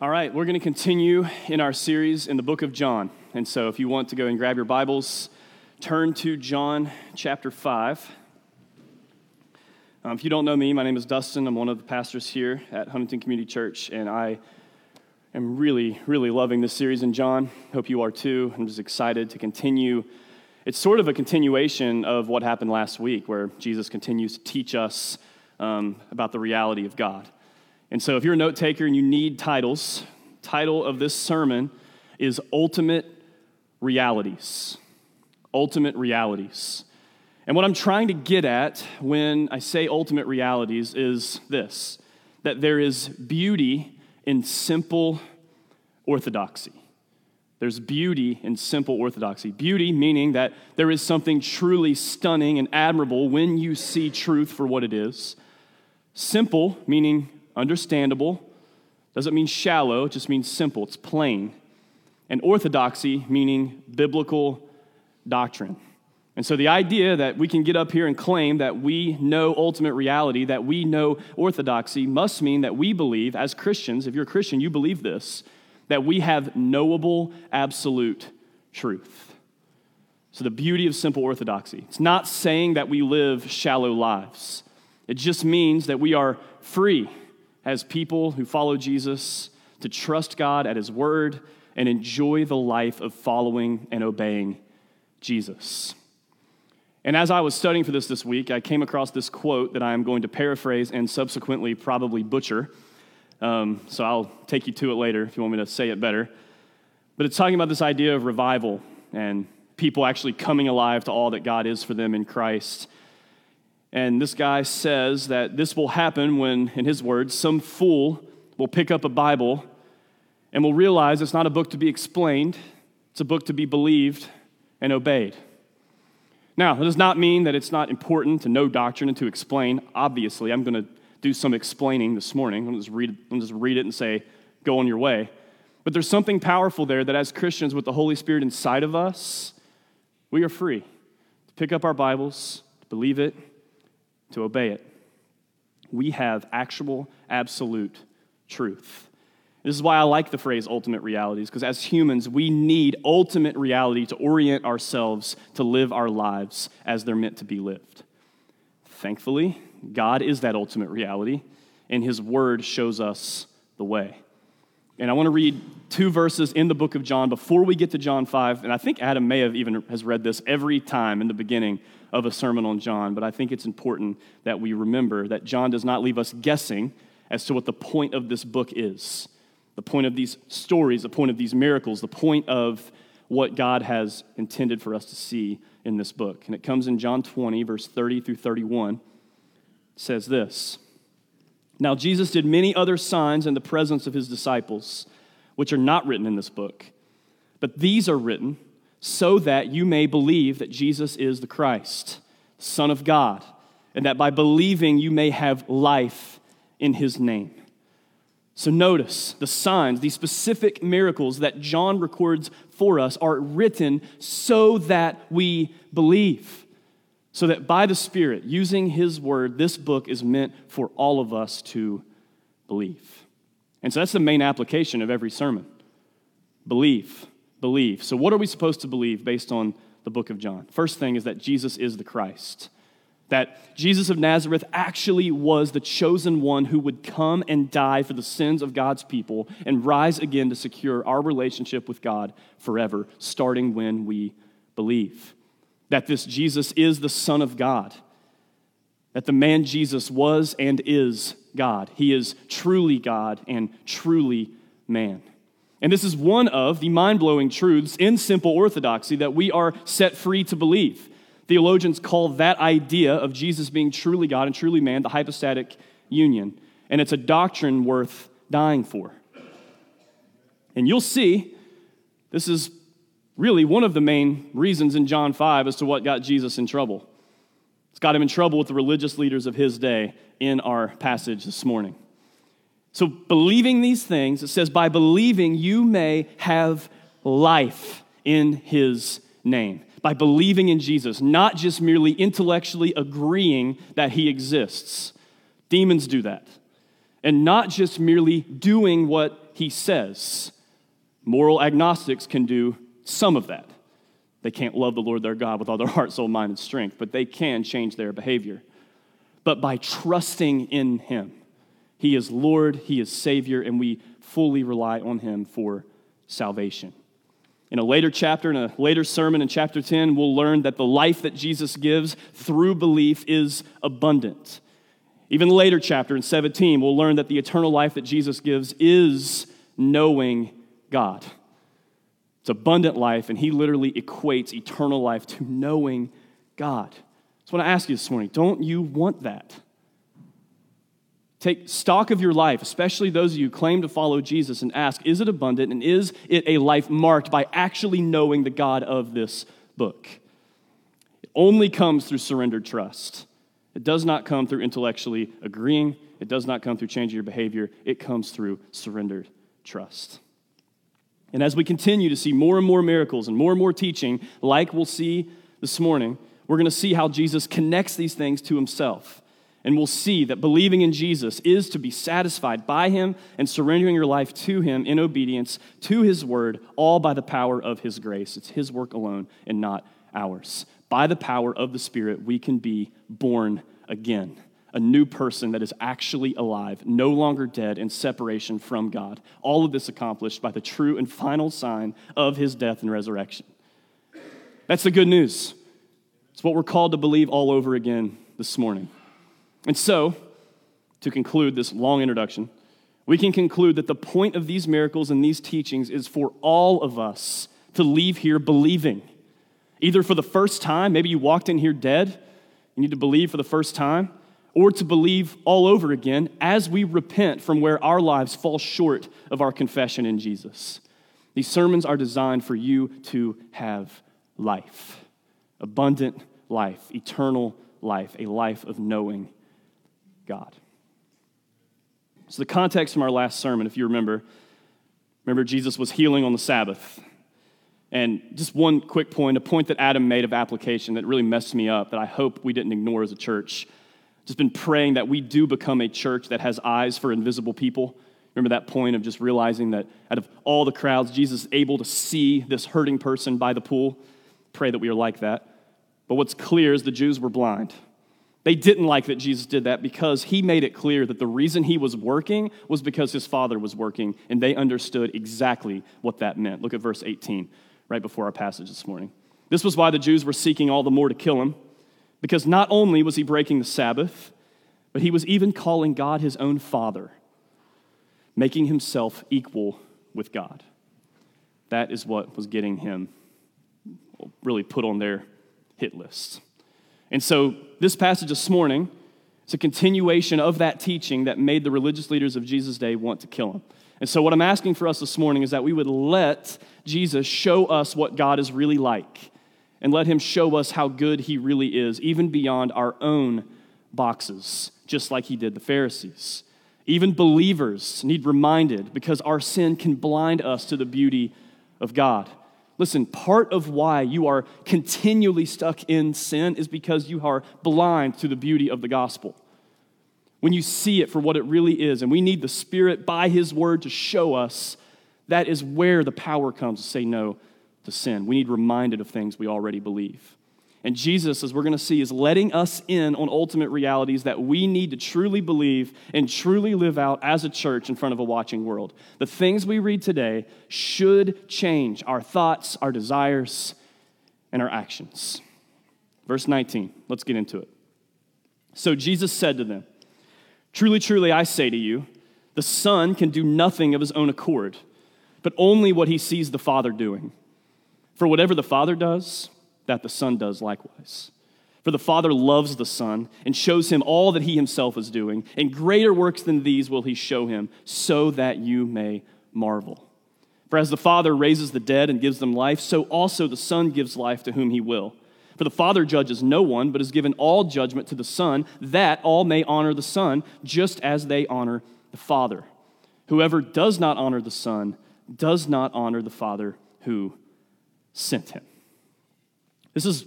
All right, we're going to continue in our series in the book of John. And so if you want to go and grab your Bibles, turn to John chapter 5. Um, if you don't know me, my name is Dustin. I'm one of the pastors here at Huntington Community Church, and I am really, really loving this series in John. Hope you are too. I'm just excited to continue. It's sort of a continuation of what happened last week, where Jesus continues to teach us um, about the reality of God. And so, if you're a note taker and you need titles, title of this sermon is Ultimate Realities. Ultimate Realities. And what I'm trying to get at when I say ultimate realities is this that there is beauty in simple orthodoxy. There's beauty in simple orthodoxy. Beauty meaning that there is something truly stunning and admirable when you see truth for what it is. Simple meaning understandable. Doesn't mean shallow, it just means simple, it's plain. And orthodoxy, meaning biblical doctrine. And so the idea that we can get up here and claim that we know ultimate reality, that we know orthodoxy, must mean that we believe, as Christians, if you're a Christian, you believe this, that we have knowable absolute truth. So the beauty of simple orthodoxy. It's not saying that we live shallow lives, it just means that we are free as people who follow Jesus to trust God at His word and enjoy the life of following and obeying Jesus. And as I was studying for this this week, I came across this quote that I am going to paraphrase and subsequently probably butcher. Um, so I'll take you to it later if you want me to say it better. But it's talking about this idea of revival and people actually coming alive to all that God is for them in Christ. And this guy says that this will happen when, in his words, some fool will pick up a Bible and will realize it's not a book to be explained, it's a book to be believed and obeyed. Now, it does not mean that it's not important to know doctrine and to explain. Obviously, I'm going to do some explaining this morning. I'm just read, just read it and say, go on your way. But there's something powerful there that as Christians with the Holy Spirit inside of us, we are free to pick up our Bibles, to believe it, to obey it. We have actual, absolute truth. This is why I like the phrase ultimate realities, because as humans, we need ultimate reality to orient ourselves to live our lives as they're meant to be lived. Thankfully, God is that ultimate reality, and His Word shows us the way. And I want to read two verses in the book of John before we get to John 5. And I think Adam may have even has read this every time in the beginning of a sermon on John, but I think it's important that we remember that John does not leave us guessing as to what the point of this book is. The point of these stories, the point of these miracles, the point of what God has intended for us to see in this book. And it comes in John 20, verse 30 through 31. It says this. Now, Jesus did many other signs in the presence of his disciples, which are not written in this book. But these are written so that you may believe that Jesus is the Christ, Son of God, and that by believing you may have life in his name. So, notice the signs, these specific miracles that John records for us are written so that we believe so that by the Spirit, using His word, this book is meant for all of us to believe. And so that's the main application of every sermon believe, believe. So, what are we supposed to believe based on the book of John? First thing is that Jesus is the Christ. That Jesus of Nazareth actually was the chosen one who would come and die for the sins of God's people and rise again to secure our relationship with God forever, starting when we believe that this Jesus is the Son of God, that the man Jesus was and is God. He is truly God and truly man. And this is one of the mind blowing truths in simple orthodoxy that we are set free to believe. Theologians call that idea of Jesus being truly God and truly man the hypostatic union. And it's a doctrine worth dying for. And you'll see, this is really one of the main reasons in John 5 as to what got Jesus in trouble. It's got him in trouble with the religious leaders of his day in our passage this morning. So, believing these things, it says, by believing you may have life in his name. By believing in Jesus, not just merely intellectually agreeing that he exists. Demons do that. And not just merely doing what he says. Moral agnostics can do some of that. They can't love the Lord their God with all their heart, soul, mind, and strength, but they can change their behavior. But by trusting in Him, He is Lord, He is Savior, and we fully rely on Him for salvation. In a later chapter, in a later sermon in chapter 10, we'll learn that the life that Jesus gives through belief is abundant. Even later chapter in 17, we'll learn that the eternal life that Jesus gives is knowing God. It's abundant life, and he literally equates eternal life to knowing God. So I want to ask you this morning don't you want that? Take stock of your life, especially those of you who claim to follow Jesus, and ask is it abundant and is it a life marked by actually knowing the God of this book? It only comes through surrendered trust. It does not come through intellectually agreeing, it does not come through changing your behavior. It comes through surrendered trust. And as we continue to see more and more miracles and more and more teaching, like we'll see this morning, we're going to see how Jesus connects these things to himself. And we'll see that believing in Jesus is to be satisfied by him and surrendering your life to him in obedience to his word, all by the power of his grace. It's his work alone and not ours. By the power of the Spirit, we can be born again a new person that is actually alive, no longer dead in separation from God. All of this accomplished by the true and final sign of his death and resurrection. That's the good news. It's what we're called to believe all over again this morning. And so, to conclude this long introduction, we can conclude that the point of these miracles and these teachings is for all of us to leave here believing. Either for the first time, maybe you walked in here dead, you need to believe for the first time or to believe all over again as we repent from where our lives fall short of our confession in Jesus. These sermons are designed for you to have life abundant life, eternal life, a life of knowing God. So, the context from our last sermon, if you remember, remember Jesus was healing on the Sabbath. And just one quick point, a point that Adam made of application that really messed me up, that I hope we didn't ignore as a church just been praying that we do become a church that has eyes for invisible people. Remember that point of just realizing that out of all the crowds, Jesus is able to see this hurting person by the pool. Pray that we are like that. But what's clear is the Jews were blind. They didn't like that Jesus did that because he made it clear that the reason he was working was because his father was working, and they understood exactly what that meant. Look at verse 18, right before our passage this morning. This was why the Jews were seeking all the more to kill him because not only was he breaking the Sabbath, but he was even calling God his own father, making himself equal with God. That is what was getting him really put on their hit list. And so, this passage this morning is a continuation of that teaching that made the religious leaders of Jesus' day want to kill him. And so, what I'm asking for us this morning is that we would let Jesus show us what God is really like and let him show us how good he really is, even beyond our own boxes, just like he did the Pharisees. Even believers need reminded because our sin can blind us to the beauty of God. Listen, part of why you are continually stuck in sin is because you are blind to the beauty of the gospel. When you see it for what it really is, and we need the Spirit by His word to show us, that is where the power comes to say no to sin. We need reminded of things we already believe. And Jesus, as we're going to see, is letting us in on ultimate realities that we need to truly believe and truly live out as a church in front of a watching world. The things we read today should change our thoughts, our desires, and our actions. Verse 19, let's get into it. So Jesus said to them, Truly, truly, I say to you, the Son can do nothing of his own accord, but only what he sees the Father doing. For whatever the Father does, that the Son does likewise. For the Father loves the Son and shows him all that he himself is doing, and greater works than these will he show him, so that you may marvel. For as the Father raises the dead and gives them life, so also the Son gives life to whom he will. For the Father judges no one, but has given all judgment to the Son, that all may honor the Son, just as they honor the Father. Whoever does not honor the Son does not honor the Father who sent him. This is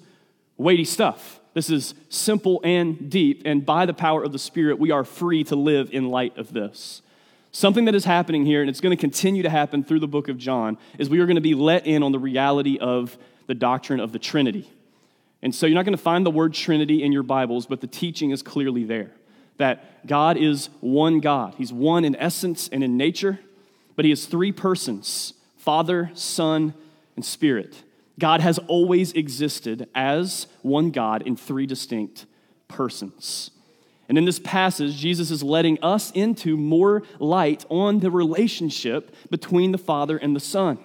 weighty stuff. This is simple and deep, and by the power of the Spirit, we are free to live in light of this. Something that is happening here, and it's going to continue to happen through the book of John, is we are going to be let in on the reality of the doctrine of the Trinity. And so you're not going to find the word Trinity in your Bibles, but the teaching is clearly there that God is one God. He's one in essence and in nature, but He is three persons Father, Son, and Spirit. God has always existed as one God in three distinct persons. And in this passage, Jesus is letting us into more light on the relationship between the Father and the Son.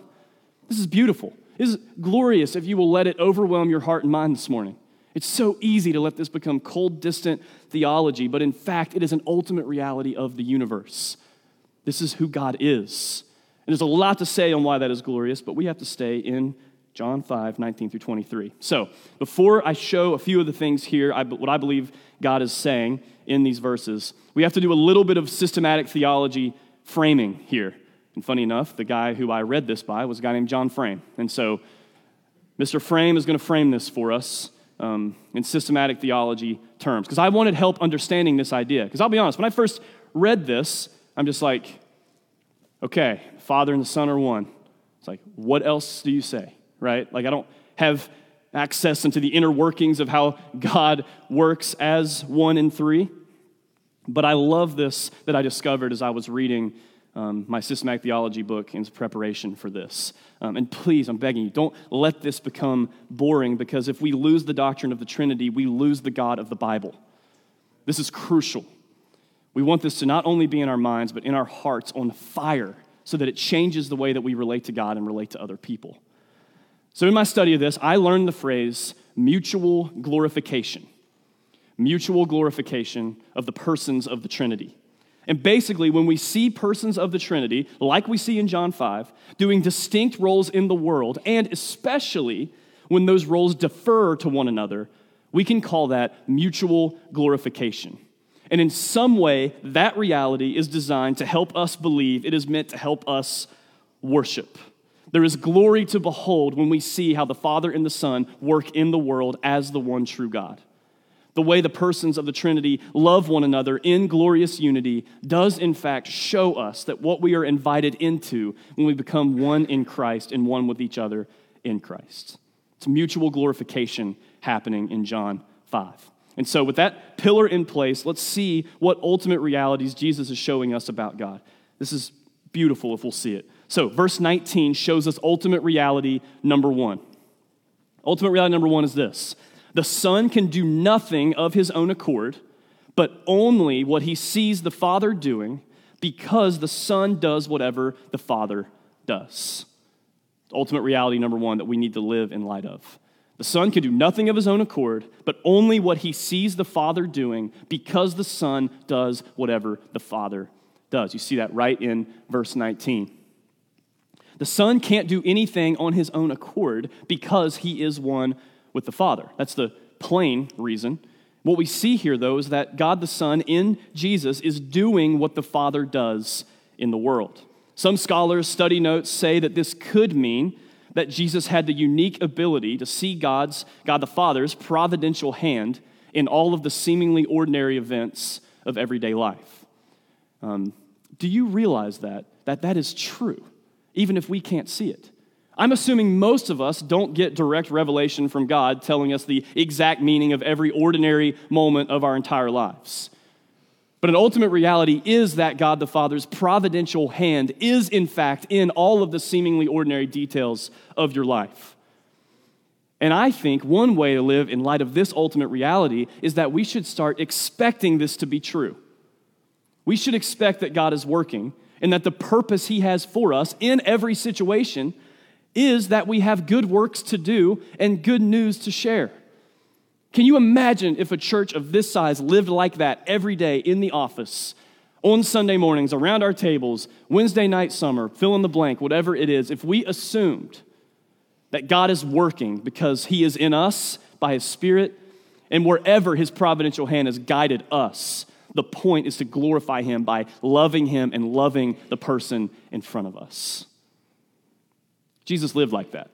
This is beautiful. This is glorious if you will let it overwhelm your heart and mind this morning. It's so easy to let this become cold, distant theology, but in fact, it is an ultimate reality of the universe. This is who God is. And there's a lot to say on why that is glorious, but we have to stay in John 5, 19 through 23. So, before I show a few of the things here, I, what I believe God is saying in these verses, we have to do a little bit of systematic theology framing here. And funny enough, the guy who I read this by was a guy named John Frame. And so, Mr. Frame is going to frame this for us um, in systematic theology terms, because I wanted help understanding this idea. Because I'll be honest, when I first read this, I'm just like, okay, Father and the Son are one. It's like, what else do you say? Right? Like, I don't have access into the inner workings of how God works as one and three. But I love this that I discovered as I was reading um, my systematic theology book in preparation for this. Um, and please, I'm begging you, don't let this become boring because if we lose the doctrine of the Trinity, we lose the God of the Bible. This is crucial. We want this to not only be in our minds, but in our hearts on fire so that it changes the way that we relate to God and relate to other people. So, in my study of this, I learned the phrase mutual glorification. Mutual glorification of the persons of the Trinity. And basically, when we see persons of the Trinity, like we see in John 5, doing distinct roles in the world, and especially when those roles defer to one another, we can call that mutual glorification. And in some way, that reality is designed to help us believe, it is meant to help us worship. There is glory to behold when we see how the Father and the Son work in the world as the one true God. The way the persons of the Trinity love one another in glorious unity does, in fact, show us that what we are invited into when we become one in Christ and one with each other in Christ. It's mutual glorification happening in John 5. And so, with that pillar in place, let's see what ultimate realities Jesus is showing us about God. This is beautiful if we'll see it. So, verse 19 shows us ultimate reality number one. Ultimate reality number one is this the Son can do nothing of his own accord, but only what he sees the Father doing because the Son does whatever the Father does. Ultimate reality number one that we need to live in light of. The Son can do nothing of his own accord, but only what he sees the Father doing because the Son does whatever the Father does. You see that right in verse 19. The Son can't do anything on his own accord because he is one with the Father. That's the plain reason. What we see here, though, is that God the Son in Jesus is doing what the Father does in the world. Some scholars' study notes say that this could mean that Jesus had the unique ability to see God's, God the Father's providential hand in all of the seemingly ordinary events of everyday life. Um, do you realize that? That that is true even if we can't see it. I'm assuming most of us don't get direct revelation from God telling us the exact meaning of every ordinary moment of our entire lives. But an ultimate reality is that God the Father's providential hand is, in fact, in all of the seemingly ordinary details of your life. And I think one way to live in light of this ultimate reality is that we should start expecting this to be true. We should expect that God is working and that the purpose He has for us in every situation is that we have good works to do and good news to share. Can you imagine if a church of this size lived like that every day in the office, on Sunday mornings, around our tables, Wednesday night summer, fill in the blank, whatever it is, if we assumed that God is working because He is in us by His Spirit, and wherever His providential hand has guided us, the point is to glorify Him by loving Him and loving the person in front of us. Jesus lived like that.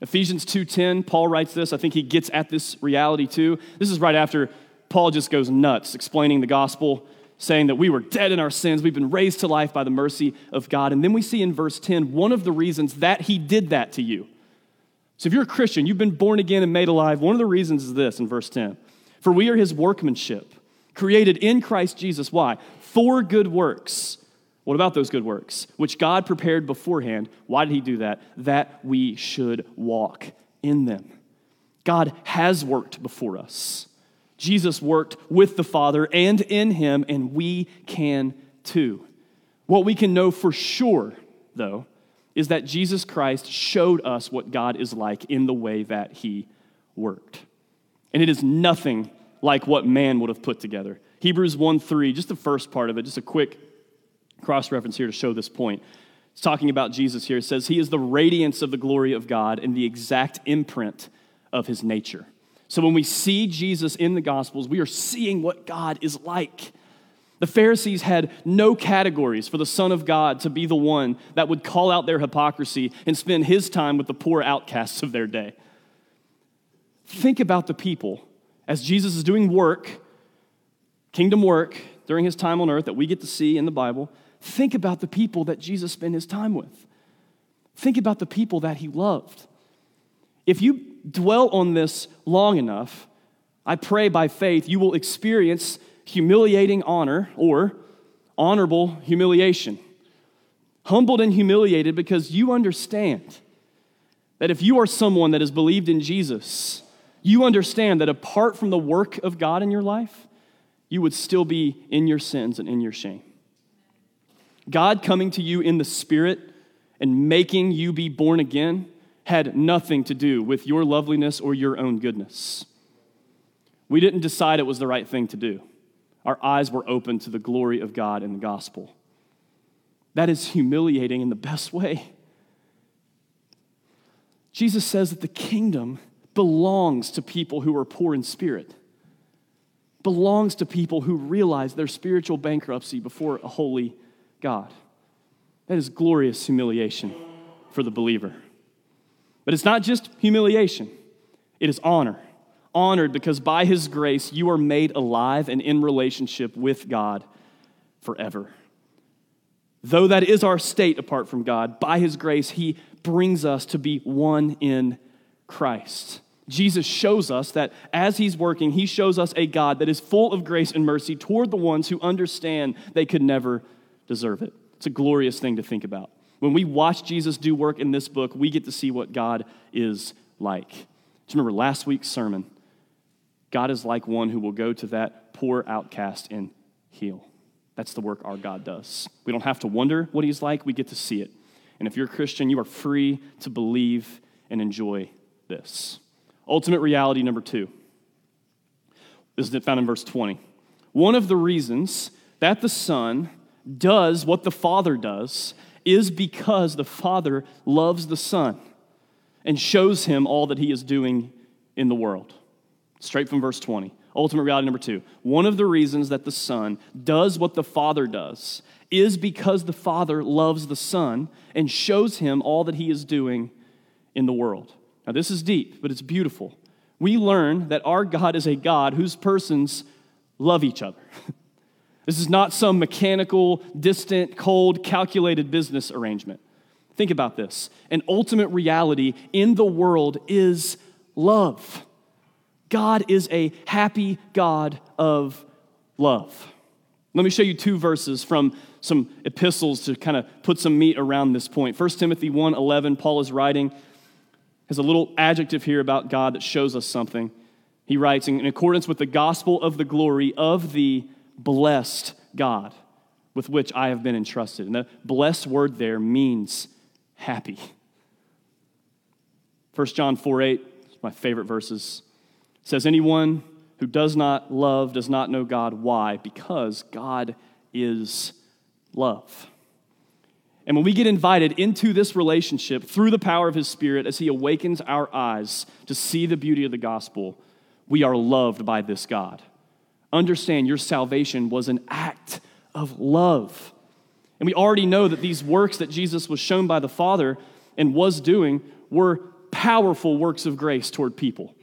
Ephesians 2:10, Paul writes this. I think he gets at this reality too. This is right after Paul just goes nuts explaining the gospel saying that we were dead in our sins, we've been raised to life by the mercy of God. And then we see in verse 10 one of the reasons that he did that to you. So if you're a Christian, you've been born again and made alive, one of the reasons is this in verse 10 For we are his workmanship, created in Christ Jesus. Why? For good works. What about those good works? Which God prepared beforehand. Why did he do that? That we should walk in them. God has worked before us. Jesus worked with the Father and in him, and we can too. What we can know for sure, though, is that Jesus Christ showed us what God is like in the way that he worked. And it is nothing like what man would have put together. Hebrews 1 3, just the first part of it, just a quick cross reference here to show this point. It's talking about Jesus here. It says, He is the radiance of the glory of God and the exact imprint of his nature. So when we see Jesus in the Gospels, we are seeing what God is like. The Pharisees had no categories for the Son of God to be the one that would call out their hypocrisy and spend his time with the poor outcasts of their day. Think about the people as Jesus is doing work, kingdom work, during his time on earth that we get to see in the Bible. Think about the people that Jesus spent his time with. Think about the people that he loved. If you dwell on this long enough, I pray by faith you will experience humiliating honor or honorable humiliation. Humbled and humiliated because you understand that if you are someone that has believed in Jesus, you understand that apart from the work of God in your life, you would still be in your sins and in your shame. God coming to you in the Spirit and making you be born again had nothing to do with your loveliness or your own goodness. We didn't decide it was the right thing to do. Our eyes were open to the glory of God in the gospel. That is humiliating in the best way. Jesus says that the kingdom belongs to people who are poor in spirit, belongs to people who realize their spiritual bankruptcy before a holy God. That is glorious humiliation for the believer. But it's not just humiliation, it is honor. Honored because by his grace you are made alive and in relationship with God forever. Though that is our state apart from God, by his grace he brings us to be one in Christ. Jesus shows us that as he's working, he shows us a God that is full of grace and mercy toward the ones who understand they could never deserve it. It's a glorious thing to think about. When we watch Jesus do work in this book, we get to see what God is like. You remember last week's sermon? God is like one who will go to that poor outcast and heal. That's the work our God does. We don't have to wonder what he's like, we get to see it. And if you're a Christian, you are free to believe and enjoy this. Ultimate reality number two. This is found in verse 20. One of the reasons that the Son does what the Father does is because the Father loves the Son and shows him all that he is doing in the world. Straight from verse 20. Ultimate reality number two. One of the reasons that the Son does what the Father does is because the Father loves the Son and shows him all that he is doing in the world. Now, this is deep, but it's beautiful. We learn that our God is a God whose persons love each other. This is not some mechanical, distant, cold, calculated business arrangement. Think about this. An ultimate reality in the world is love. God is a happy God of love. Let me show you two verses from some epistles to kind of put some meat around this point. 1 Timothy 1:11, Paul is writing has a little adjective here about God that shows us something. He writes in accordance with the gospel of the glory of the blessed God with which I have been entrusted. And the blessed word there means happy. 1 John 4 8, my favorite verses, says, Anyone who does not love does not know God. Why? Because God is love. And when we get invited into this relationship through the power of His Spirit as He awakens our eyes to see the beauty of the gospel, we are loved by this God understand your salvation was an act of love. And we already know that these works that Jesus was shown by the Father and was doing were powerful works of grace toward people.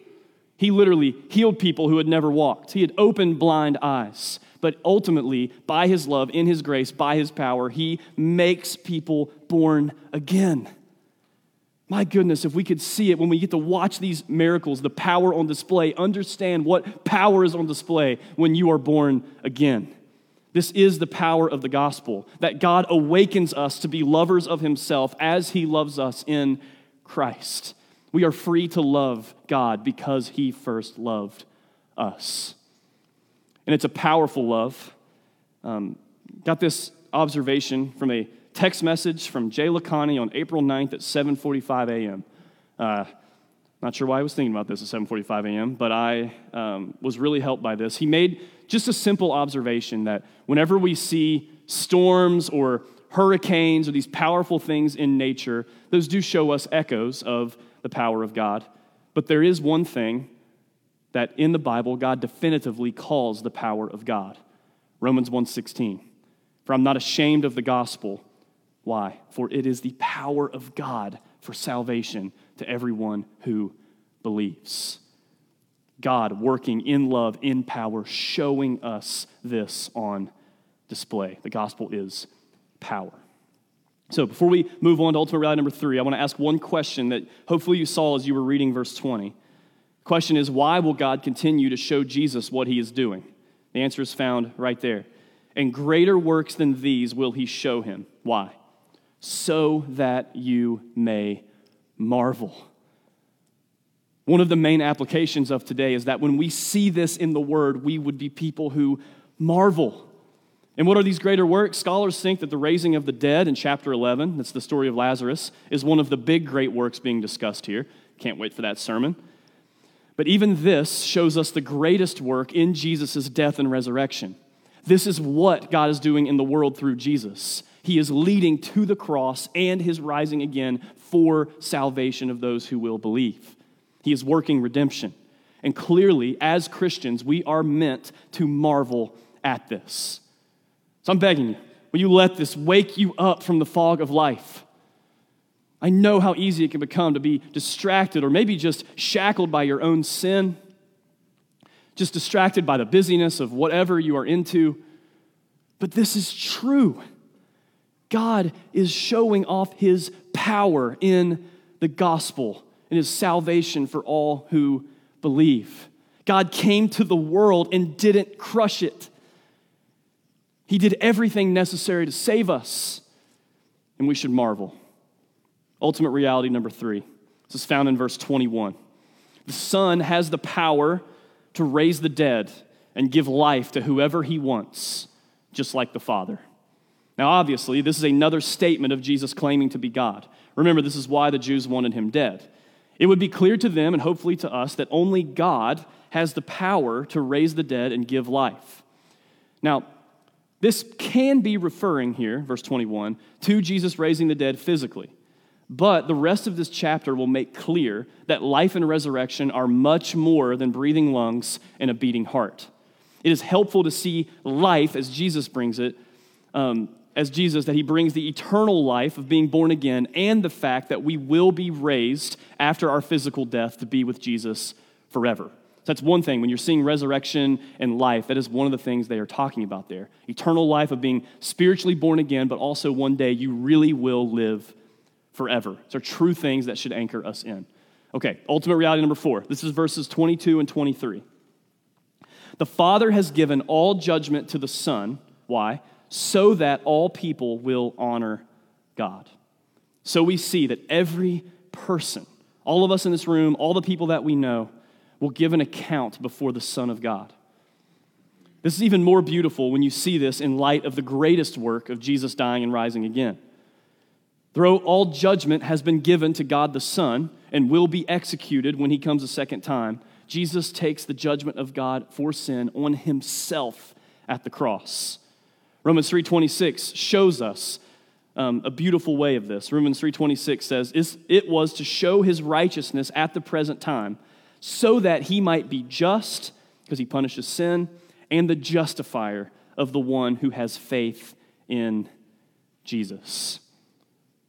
He literally healed people who had never walked, he had opened blind eyes, but ultimately, by his love, in his grace, by his power, he makes people born again. My goodness, if we could see it when we get to watch these miracles, the power on display, understand what power is on display when you are born again. This is the power of the gospel that God awakens us to be lovers of himself as he loves us in Christ. We are free to love God because he first loved us. And it's a powerful love. Um, got this observation from a text message from Jay Lakhani on April 9th at 7:45 a.m. Uh, not sure why I was thinking about this at 7:45 a.m., but I um, was really helped by this. He made just a simple observation that whenever we see storms or hurricanes or these powerful things in nature, those do show us echoes of the power of God. But there is one thing that in the Bible God definitively calls the power of God. Romans 1:16. For I'm not ashamed of the gospel. Why? For it is the power of God for salvation to everyone who believes. God working in love, in power, showing us this on display. The gospel is power. So, before we move on to ultimate reality number three, I want to ask one question that hopefully you saw as you were reading verse 20. Question is why will God continue to show Jesus what he is doing? The answer is found right there. And greater works than these will he show him. Why? So that you may marvel. One of the main applications of today is that when we see this in the Word, we would be people who marvel and what are these greater works? Scholars think that the raising of the dead in chapter 11, that's the story of Lazarus, is one of the big great works being discussed here. Can't wait for that sermon. But even this shows us the greatest work in Jesus' death and resurrection. This is what God is doing in the world through Jesus. He is leading to the cross and his rising again for salvation of those who will believe. He is working redemption. And clearly, as Christians, we are meant to marvel at this. So I'm begging you, will you let this wake you up from the fog of life? I know how easy it can become to be distracted or maybe just shackled by your own sin, just distracted by the busyness of whatever you are into. But this is true. God is showing off his power in the gospel and his salvation for all who believe. God came to the world and didn't crush it. He did everything necessary to save us, and we should marvel. Ultimate reality number three. This is found in verse 21. The Son has the power to raise the dead and give life to whoever he wants, just like the Father. Now, obviously, this is another statement of Jesus claiming to be God. Remember, this is why the Jews wanted him dead. It would be clear to them and hopefully to us that only God has the power to raise the dead and give life. Now, this can be referring here, verse 21, to Jesus raising the dead physically. But the rest of this chapter will make clear that life and resurrection are much more than breathing lungs and a beating heart. It is helpful to see life as Jesus brings it, um, as Jesus, that he brings the eternal life of being born again and the fact that we will be raised after our physical death to be with Jesus forever. So that's one thing. When you're seeing resurrection and life, that is one of the things they are talking about there. Eternal life of being spiritually born again, but also one day you really will live forever. These are true things that should anchor us in. Okay, ultimate reality number four. This is verses 22 and 23. The Father has given all judgment to the Son. Why? So that all people will honor God. So we see that every person, all of us in this room, all the people that we know, will give an account before the Son of God. This is even more beautiful when you see this in light of the greatest work of Jesus dying and rising again. Though all judgment has been given to God the Son and will be executed when he comes a second time, Jesus takes the judgment of God for sin on himself at the cross. Romans 3:26 shows us um, a beautiful way of this. Romans 3:26 says, "It was to show his righteousness at the present time." so that he might be just, because he punishes sin, and the justifier of the one who has faith in Jesus.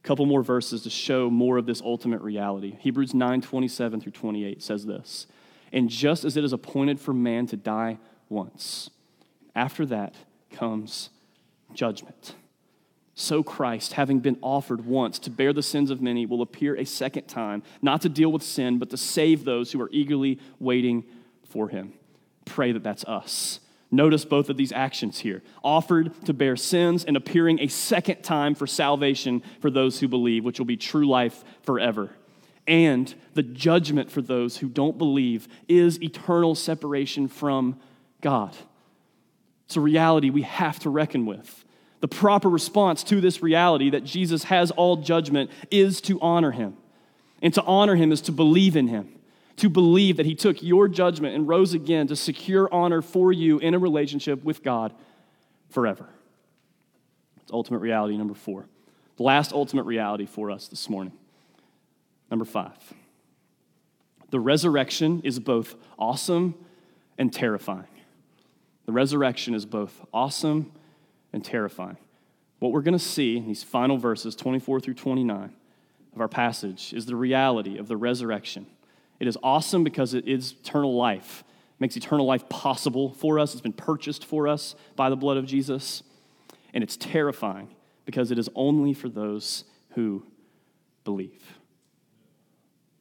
Couple more verses to show more of this ultimate reality. Hebrews 9 27 through 28 says this And just as it is appointed for man to die once, After that comes judgment. So Christ, having been offered once to bear the sins of many, will appear a second time, not to deal with sin, but to save those who are eagerly waiting for him. Pray that that's us. Notice both of these actions here offered to bear sins and appearing a second time for salvation for those who believe, which will be true life forever. And the judgment for those who don't believe is eternal separation from God. It's a reality we have to reckon with. The proper response to this reality that Jesus has all judgment is to honor him. And to honor him is to believe in him, to believe that he took your judgment and rose again to secure honor for you in a relationship with God forever. It's ultimate reality number four. The last ultimate reality for us this morning. Number five. The resurrection is both awesome and terrifying. The resurrection is both awesome and terrifying. What we're going to see in these final verses, 24 through 29 of our passage, is the reality of the resurrection. It is awesome because it is eternal life. It makes eternal life possible for us. It's been purchased for us by the blood of Jesus. And it's terrifying because it is only for those who believe.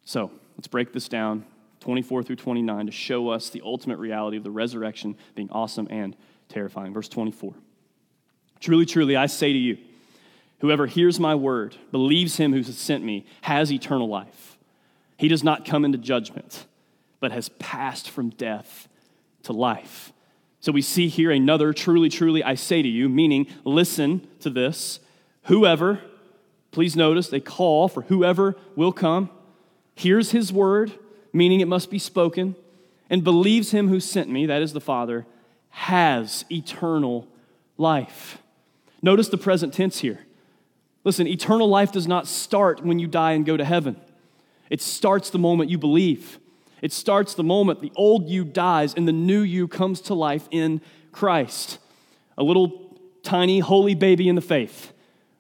So let's break this down 24 through 29 to show us the ultimate reality of the resurrection being awesome and terrifying. Verse 24. Truly, truly, I say to you, whoever hears my word, believes him who has sent me, has eternal life. He does not come into judgment, but has passed from death to life. So we see here another truly, truly, I say to you, meaning listen to this. Whoever, please notice, a call for whoever will come, hears his word, meaning it must be spoken, and believes him who sent me, that is the Father, has eternal life. Notice the present tense here. Listen, eternal life does not start when you die and go to heaven. It starts the moment you believe. It starts the moment the old you dies and the new you comes to life in Christ. A little tiny holy baby in the faith.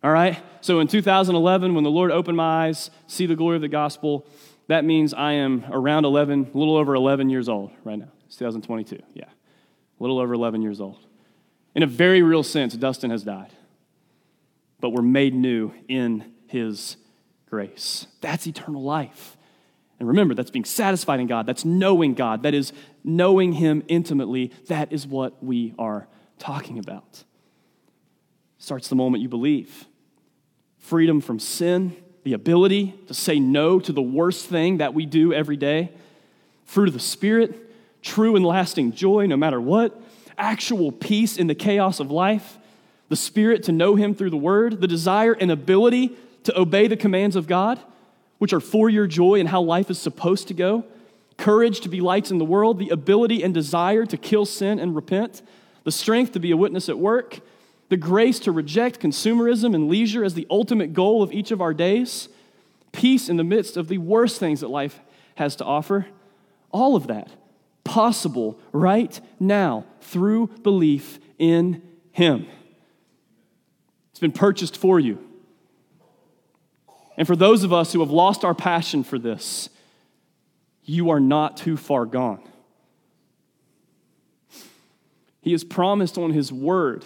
All right? So in 2011, when the Lord opened my eyes, see the glory of the gospel, that means I am around 11, a little over 11 years old right now. It's 2022, yeah. A little over 11 years old. In a very real sense, Dustin has died, but we're made new in his grace. That's eternal life. And remember, that's being satisfied in God. That's knowing God. That is knowing Him intimately. That is what we are talking about. Starts the moment you believe. Freedom from sin, the ability to say no to the worst thing that we do every day. Fruit of the Spirit, true and lasting joy no matter what actual peace in the chaos of life, the spirit to know Him through the Word, the desire and ability to obey the commands of God, which are for your joy and how life is supposed to go, courage to be lights in the world, the ability and desire to kill sin and repent, the strength to be a witness at work, the grace to reject consumerism and leisure as the ultimate goal of each of our days, peace in the midst of the worst things that life has to offer. All of that possible right now through belief in Him. It's been purchased for you. And for those of us who have lost our passion for this, you are not too far gone. He has promised on His word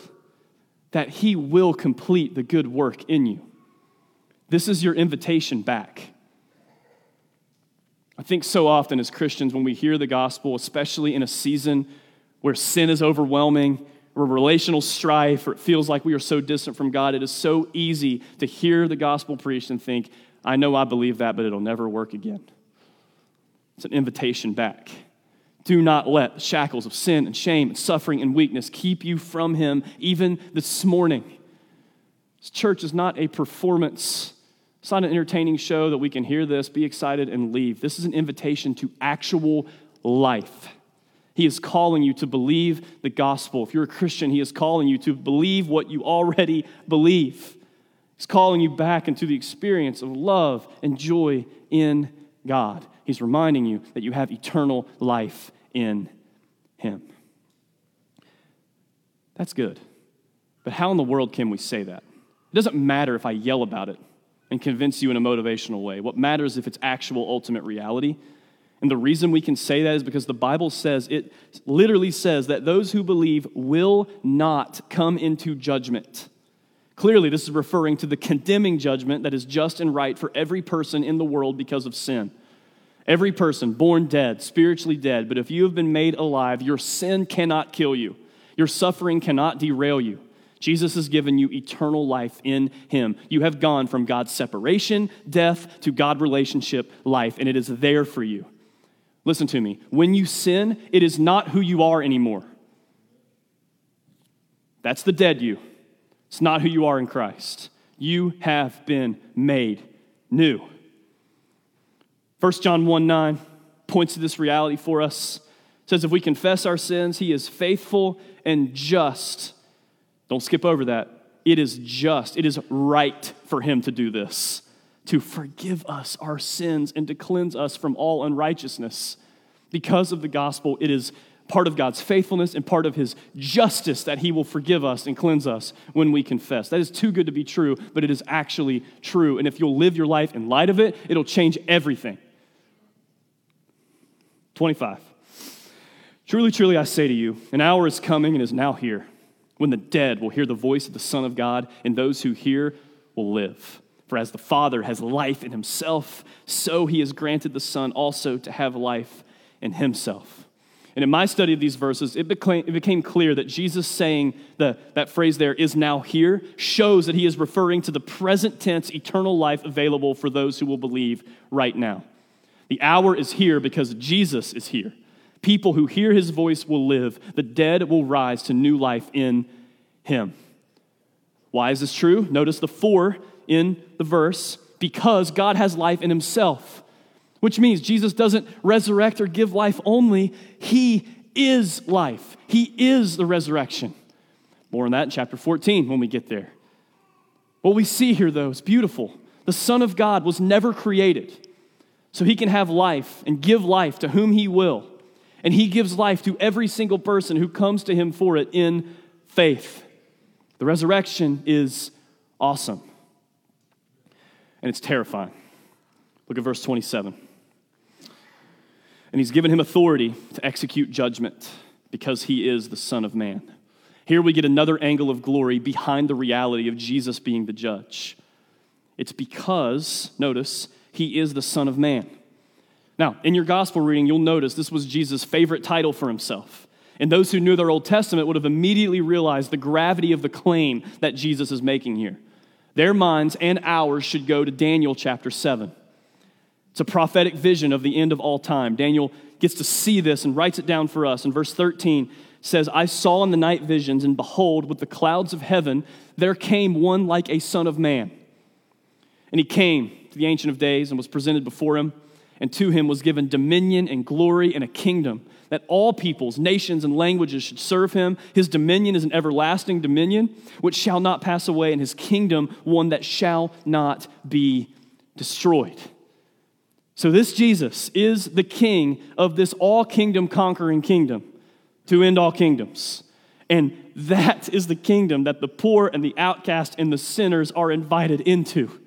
that He will complete the good work in you. This is your invitation back. I think so often as Christians, when we hear the gospel, especially in a season where sin is overwhelming, or relational strife, or it feels like we are so distant from God, it is so easy to hear the gospel preached and think, I know I believe that, but it'll never work again. It's an invitation back. Do not let the shackles of sin and shame and suffering and weakness keep you from Him even this morning. This church is not a performance it's not an entertaining show that we can hear this, be excited, and leave. This is an invitation to actual life. He is calling you to believe the gospel. If you're a Christian, He is calling you to believe what you already believe. He's calling you back into the experience of love and joy in God. He's reminding you that you have eternal life in Him. That's good. But how in the world can we say that? It doesn't matter if I yell about it and convince you in a motivational way. What matters if it's actual ultimate reality. And the reason we can say that is because the Bible says, it literally says that those who believe will not come into judgment. Clearly, this is referring to the condemning judgment that is just and right for every person in the world because of sin. Every person born dead, spiritually dead, but if you have been made alive, your sin cannot kill you. Your suffering cannot derail you. Jesus has given you eternal life in him. You have gone from God's separation, death, to God relationship, life, and it is there for you. Listen to me. When you sin, it is not who you are anymore. That's the dead you. It's not who you are in Christ. You have been made new. 1 John 1 9 points to this reality for us. It says, If we confess our sins, he is faithful and just. Don't skip over that. It is just, it is right for him to do this to forgive us our sins and to cleanse us from all unrighteousness. Because of the gospel, it is part of God's faithfulness and part of his justice that he will forgive us and cleanse us when we confess. That is too good to be true, but it is actually true. And if you'll live your life in light of it, it'll change everything. 25. Truly, truly, I say to you, an hour is coming and is now here when the dead will hear the voice of the Son of God, and those who hear will live. For as the Father has life in himself, so he has granted the Son also to have life in himself. And in my study of these verses, it became, it became clear that Jesus saying the, that phrase there is now here shows that he is referring to the present tense eternal life available for those who will believe right now. The hour is here because Jesus is here. People who hear his voice will live, the dead will rise to new life in him. Why is this true? Notice the for in the verse because God has life in himself, which means Jesus doesn't resurrect or give life only, he is life. He is the resurrection. More on that in chapter 14 when we get there. What we see here, though, is beautiful. The Son of God was never created, so he can have life and give life to whom he will. And he gives life to every single person who comes to him for it in faith. The resurrection is awesome and it's terrifying. Look at verse 27. And he's given him authority to execute judgment because he is the Son of Man. Here we get another angle of glory behind the reality of Jesus being the judge. It's because, notice, he is the Son of Man. Now, in your gospel reading, you'll notice this was Jesus' favorite title for himself. And those who knew their Old Testament would have immediately realized the gravity of the claim that Jesus is making here. Their minds and ours should go to Daniel chapter 7. It's a prophetic vision of the end of all time. Daniel gets to see this and writes it down for us. In verse 13 says, I saw in the night visions, and behold, with the clouds of heaven, there came one like a son of man. And he came to the Ancient of Days and was presented before him, and to him was given dominion and glory and a kingdom that all peoples, nations, and languages should serve him. His dominion is an everlasting dominion which shall not pass away, and his kingdom one that shall not be destroyed. So, this Jesus is the king of this all kingdom conquering kingdom to end all kingdoms. And that is the kingdom that the poor and the outcast and the sinners are invited into.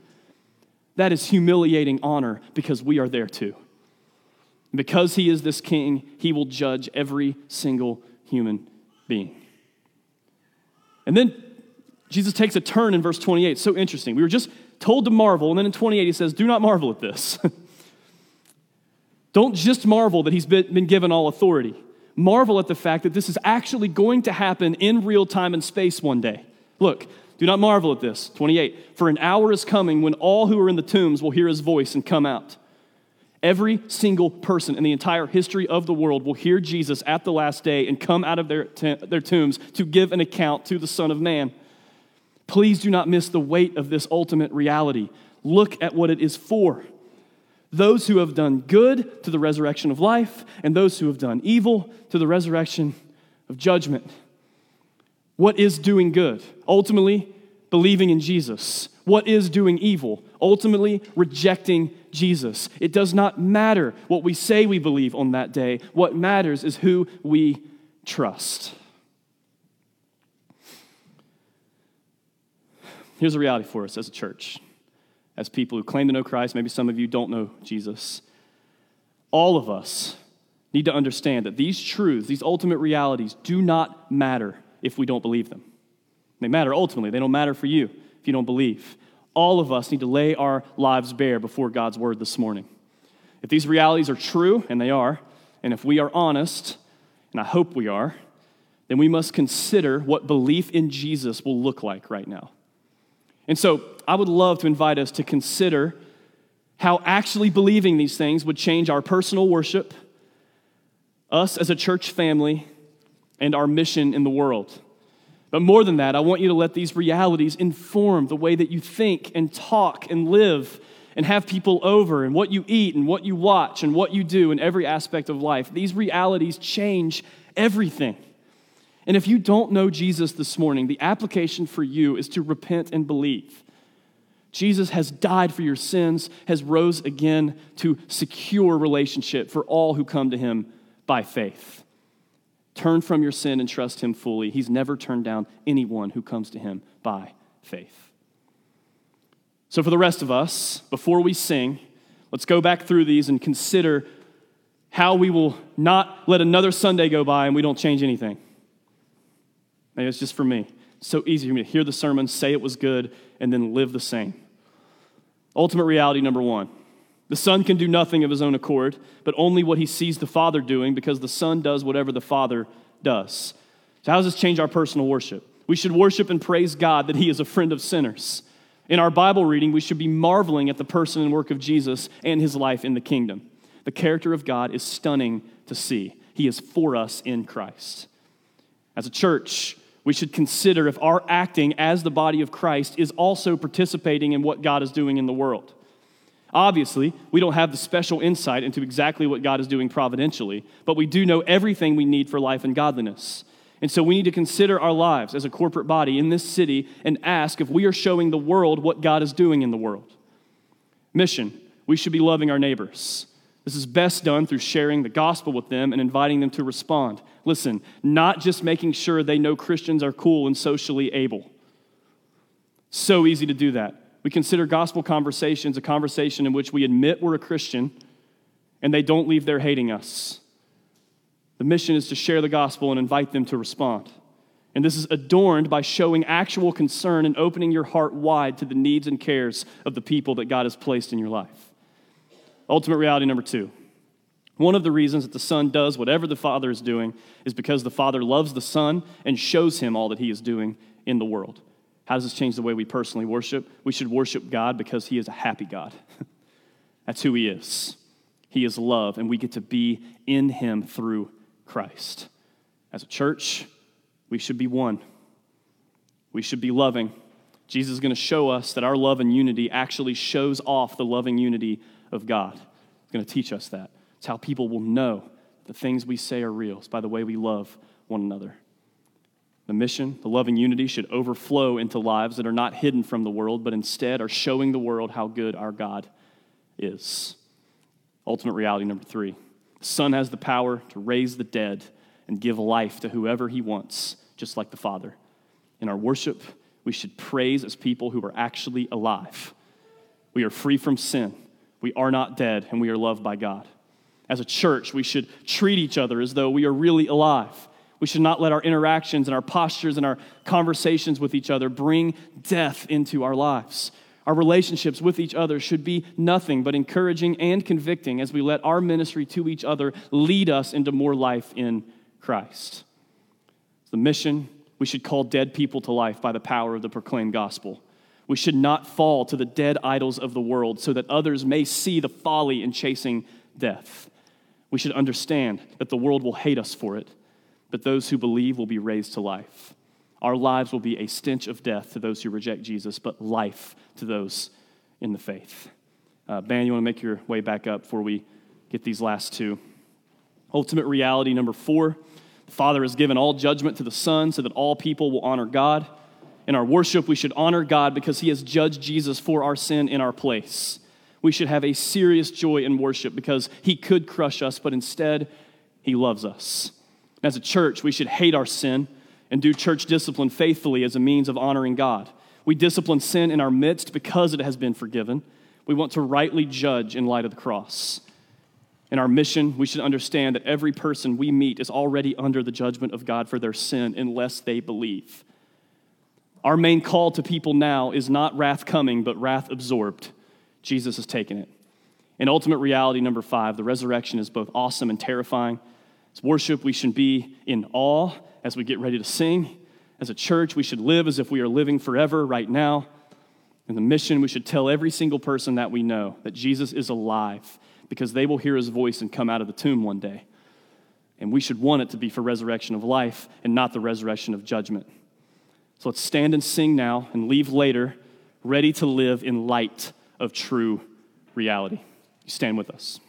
That is humiliating honor because we are there too. Because he is this king, he will judge every single human being. And then Jesus takes a turn in verse 28. So interesting. We were just told to marvel, and then in 28 he says, Do not marvel at this. Don't just marvel that he's been given all authority. Marvel at the fact that this is actually going to happen in real time and space one day. Look, do not marvel at this. 28. For an hour is coming when all who are in the tombs will hear his voice and come out. Every single person in the entire history of the world will hear Jesus at the last day and come out of their, t- their tombs to give an account to the Son of Man. Please do not miss the weight of this ultimate reality. Look at what it is for. Those who have done good to the resurrection of life, and those who have done evil to the resurrection of judgment. What is doing good? Ultimately, believing in Jesus. What is doing evil? Ultimately, rejecting Jesus. It does not matter what we say we believe on that day. What matters is who we trust. Here's a reality for us as a church, as people who claim to know Christ. Maybe some of you don't know Jesus. all of us need to understand that these truths, these ultimate realities, do not matter if we don't believe them. They matter ultimately, they don't matter for you if you don't believe. All of us need to lay our lives bare before God's word this morning. If these realities are true, and they are, and if we are honest, and I hope we are, then we must consider what belief in Jesus will look like right now. And so I would love to invite us to consider how actually believing these things would change our personal worship, us as a church family, and our mission in the world. But more than that, I want you to let these realities inform the way that you think and talk and live and have people over and what you eat and what you watch and what you do in every aspect of life. These realities change everything. And if you don't know Jesus this morning, the application for you is to repent and believe. Jesus has died for your sins, has rose again to secure relationship for all who come to him by faith. Turn from your sin and trust him fully. He's never turned down anyone who comes to him by faith. So, for the rest of us, before we sing, let's go back through these and consider how we will not let another Sunday go by and we don't change anything. Maybe it's just for me. It's so easy for me to hear the sermon, say it was good, and then live the same. Ultimate reality number one the Son can do nothing of his own accord, but only what he sees the Father doing because the Son does whatever the Father does. So, how does this change our personal worship? We should worship and praise God that he is a friend of sinners. In our Bible reading, we should be marveling at the person and work of Jesus and his life in the kingdom. The character of God is stunning to see. He is for us in Christ. As a church, we should consider if our acting as the body of Christ is also participating in what God is doing in the world. Obviously, we don't have the special insight into exactly what God is doing providentially, but we do know everything we need for life and godliness. And so we need to consider our lives as a corporate body in this city and ask if we are showing the world what God is doing in the world. Mission we should be loving our neighbors. This is best done through sharing the gospel with them and inviting them to respond. Listen, not just making sure they know Christians are cool and socially able. So easy to do that. We consider gospel conversations a conversation in which we admit we're a Christian and they don't leave there hating us. The mission is to share the gospel and invite them to respond. And this is adorned by showing actual concern and opening your heart wide to the needs and cares of the people that God has placed in your life. Ultimate reality number two. One of the reasons that the Son does whatever the Father is doing is because the Father loves the Son and shows him all that he is doing in the world. How does this change the way we personally worship? We should worship God because he is a happy God. That's who he is. He is love, and we get to be in him through Christ. As a church, we should be one. We should be loving. Jesus is going to show us that our love and unity actually shows off the loving unity of God. He's going to teach us that. It's how people will know the things we say are real. It's by the way we love one another. The mission, the loving unity, should overflow into lives that are not hidden from the world, but instead are showing the world how good our God is. Ultimate reality number three the Son has the power to raise the dead and give life to whoever he wants, just like the Father. In our worship, we should praise as people who are actually alive. We are free from sin. We are not dead, and we are loved by God. As a church, we should treat each other as though we are really alive. We should not let our interactions and our postures and our conversations with each other bring death into our lives. Our relationships with each other should be nothing but encouraging and convicting as we let our ministry to each other lead us into more life in Christ. It's The mission we should call dead people to life by the power of the proclaimed gospel. We should not fall to the dead idols of the world so that others may see the folly in chasing death. We should understand that the world will hate us for it, but those who believe will be raised to life. Our lives will be a stench of death to those who reject Jesus, but life to those in the faith. Uh, ben, you want to make your way back up before we get these last two? Ultimate reality number four the Father has given all judgment to the Son so that all people will honor God. In our worship, we should honor God because He has judged Jesus for our sin in our place. We should have a serious joy in worship because He could crush us, but instead, He loves us. As a church, we should hate our sin and do church discipline faithfully as a means of honoring God. We discipline sin in our midst because it has been forgiven. We want to rightly judge in light of the cross. In our mission, we should understand that every person we meet is already under the judgment of God for their sin unless they believe. Our main call to people now is not wrath coming, but wrath absorbed. Jesus has taken it. And ultimate reality, number five, the resurrection is both awesome and terrifying. As worship, we should be in awe as we get ready to sing. As a church, we should live as if we are living forever right now. In the mission, we should tell every single person that we know that Jesus is alive because they will hear his voice and come out of the tomb one day. And we should want it to be for resurrection of life and not the resurrection of judgment. So let's stand and sing now and leave later, ready to live in light of true reality. Stand with us.